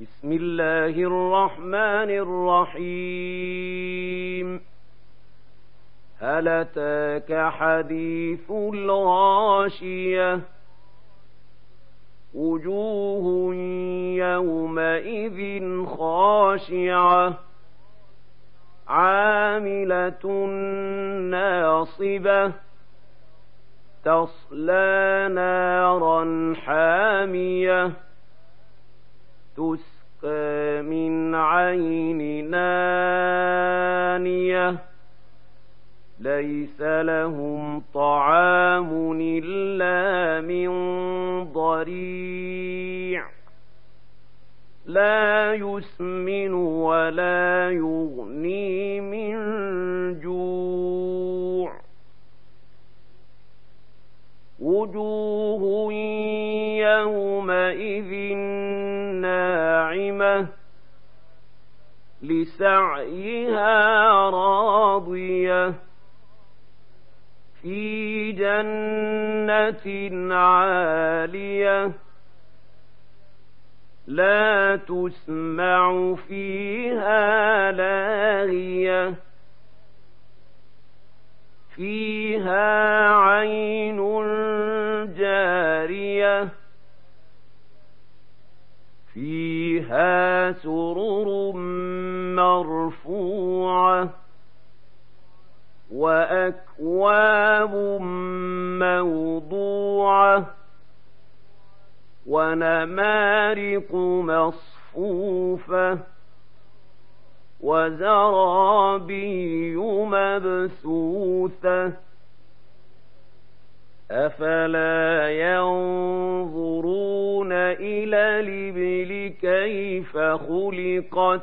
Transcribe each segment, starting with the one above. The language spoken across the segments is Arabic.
بسم الله الرحمن الرحيم. هل أتاك حديث الغاشية؟ وجوه يومئذ خاشعة. عاملة ناصبة. تصلى نارا حامية. تسقى من عين نانية. ليس لهم طعام إلا من ضريع. لا يسمن ولا يغني من جوع. وجوه يومئذ لسعيها راضية في جنة عالية لا تسمع فيها لاغية فيها عين جارية فيها سرر مرفوعة وأكواب موضوعة ونمارق مصفوفة وزرابي مبثوثة أفلا ينظرون إلى الإبل كيف خلقت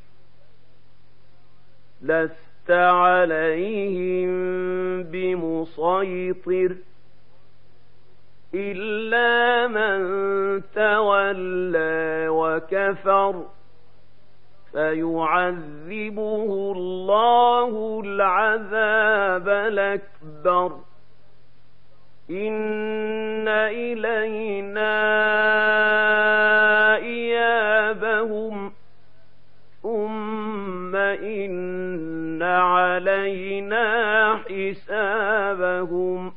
لست عليهم بمسيطر إلا من تولى وكفر فيعذبه الله العذاب الأكبر إن إلينا إيابهم ثم إن علينا حسابهم